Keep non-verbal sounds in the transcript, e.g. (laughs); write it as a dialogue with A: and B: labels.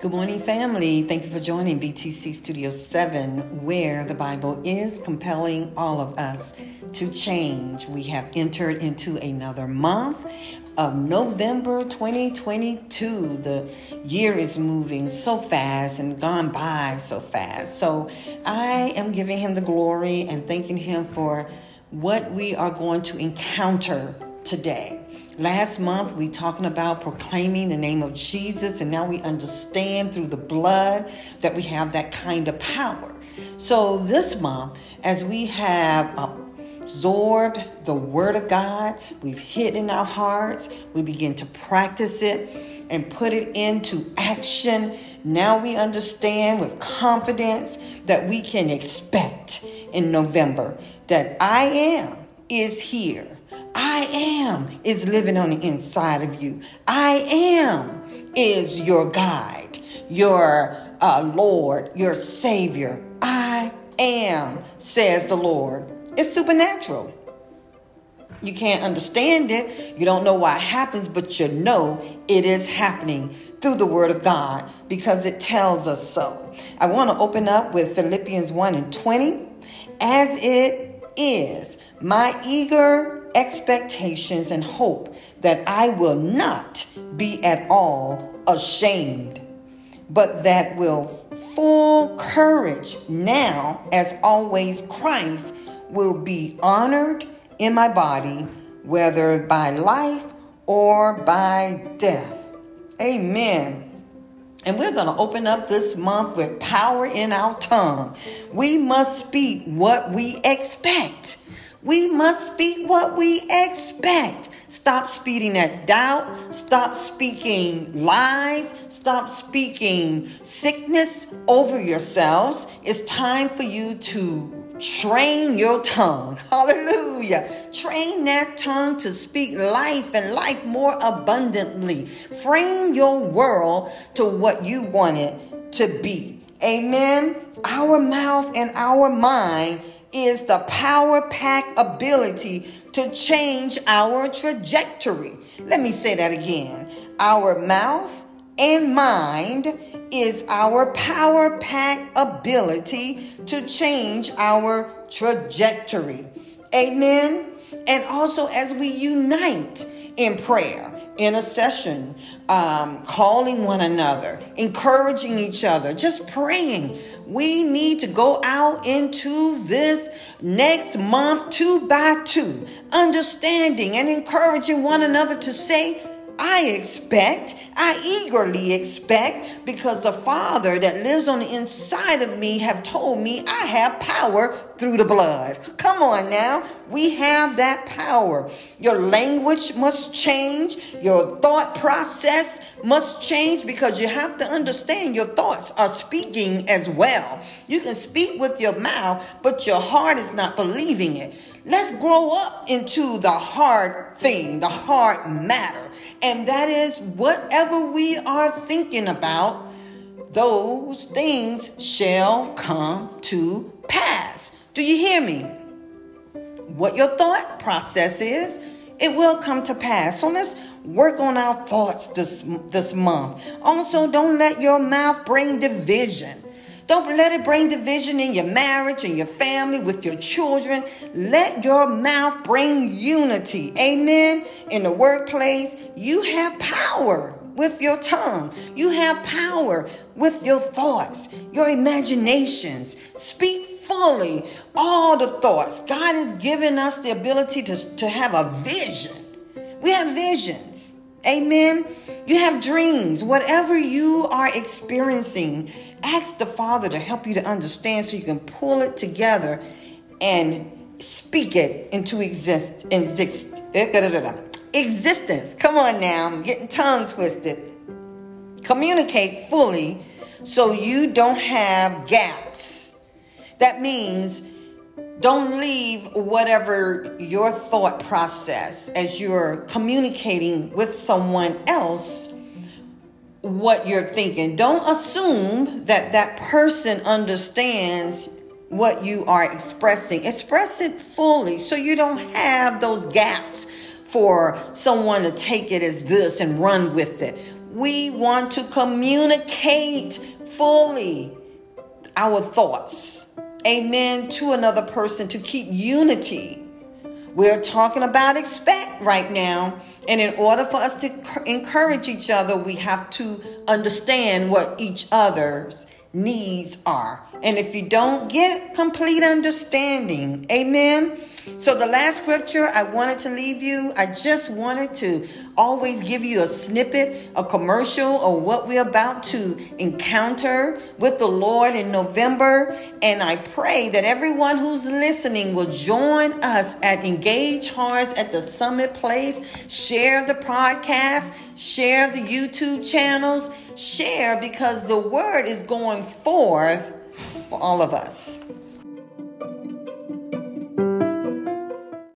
A: Good morning, family. Thank you for joining BTC Studio 7, where the Bible is compelling all of us to change. We have entered into another month of November 2022. The year is moving so fast and gone by so fast. So I am giving him the glory and thanking him for what we are going to encounter today. Last month, we talking about proclaiming the name of Jesus, and now we understand through the blood that we have that kind of power. So this month, as we have absorbed the Word of God, we've hid in our hearts, we begin to practice it and put it into action. Now we understand with confidence that we can expect in November that I am is here I am is living on the inside of you. I am is your guide, your uh, Lord, your Savior. I am, says the Lord. It's supernatural. You can't understand it. You don't know why it happens, but you know it is happening through the Word of God because it tells us so. I want to open up with Philippians 1 and 20. As it is my eager expectations and hope that I will not be at all ashamed, but that will full courage now, as always, Christ will be honored in my body, whether by life or by death. Amen. And we're going to open up this month with power in our tongue. We must speak what we expect. We must speak what we expect. Stop speaking that doubt. Stop speaking lies. Stop speaking sickness over yourselves. It's time for you to train your tongue. (laughs) Hallelujah. Train that tongue to speak life and life more abundantly. Frame your world to what you want it to be. Amen. Our mouth and our mind is the power pack ability to change our trajectory. Let me say that again. Our mouth and mind is our power pack ability to change our trajectory. Amen. And also as we unite in prayer, intercession, um, calling one another, encouraging each other, just praying we need to go out into this next month two by two, understanding and encouraging one another to say, I expect, I eagerly expect, because the Father that lives on the inside of me have told me I have power through the blood. Come on now. We have that power. Your language must change. Your thought process must change because you have to understand your thoughts are speaking as well. You can speak with your mouth, but your heart is not believing it. Let's grow up into the hard thing, the hard matter. And that is whatever we are thinking about, those things shall come to pass. Do you hear me? What your thought process is, it will come to pass. So let's work on our thoughts this this month. Also, don't let your mouth bring division. Don't let it bring division in your marriage and your family with your children. Let your mouth bring unity. Amen. In the workplace, you have power with your tongue. You have power with your thoughts, your imaginations. Speak fully all the thoughts. God has given us the ability to, to have a vision. We have visions. Amen. You have dreams. Whatever you are experiencing, Ask the Father to help you to understand so you can pull it together and speak it into exist, exist, eh, existence. Come on now, I'm getting tongue twisted. Communicate fully so you don't have gaps. That means don't leave whatever your thought process as you're communicating with someone else what you're thinking. Don't assume that that person understands what you are expressing. Express it fully so you don't have those gaps for someone to take it as this and run with it. We want to communicate fully our thoughts, amen, to another person to keep unity. We're talking about expect right now. And in order for us to encourage each other, we have to understand what each other's needs are. And if you don't get complete understanding, amen. So, the last scripture I wanted to leave you, I just wanted to always give you a snippet, a commercial of what we're about to encounter with the Lord in November. And I pray that everyone who's listening will join us at Engage Hearts at the Summit Place. Share the podcast, share the YouTube channels, share because the word is going forth for all of us.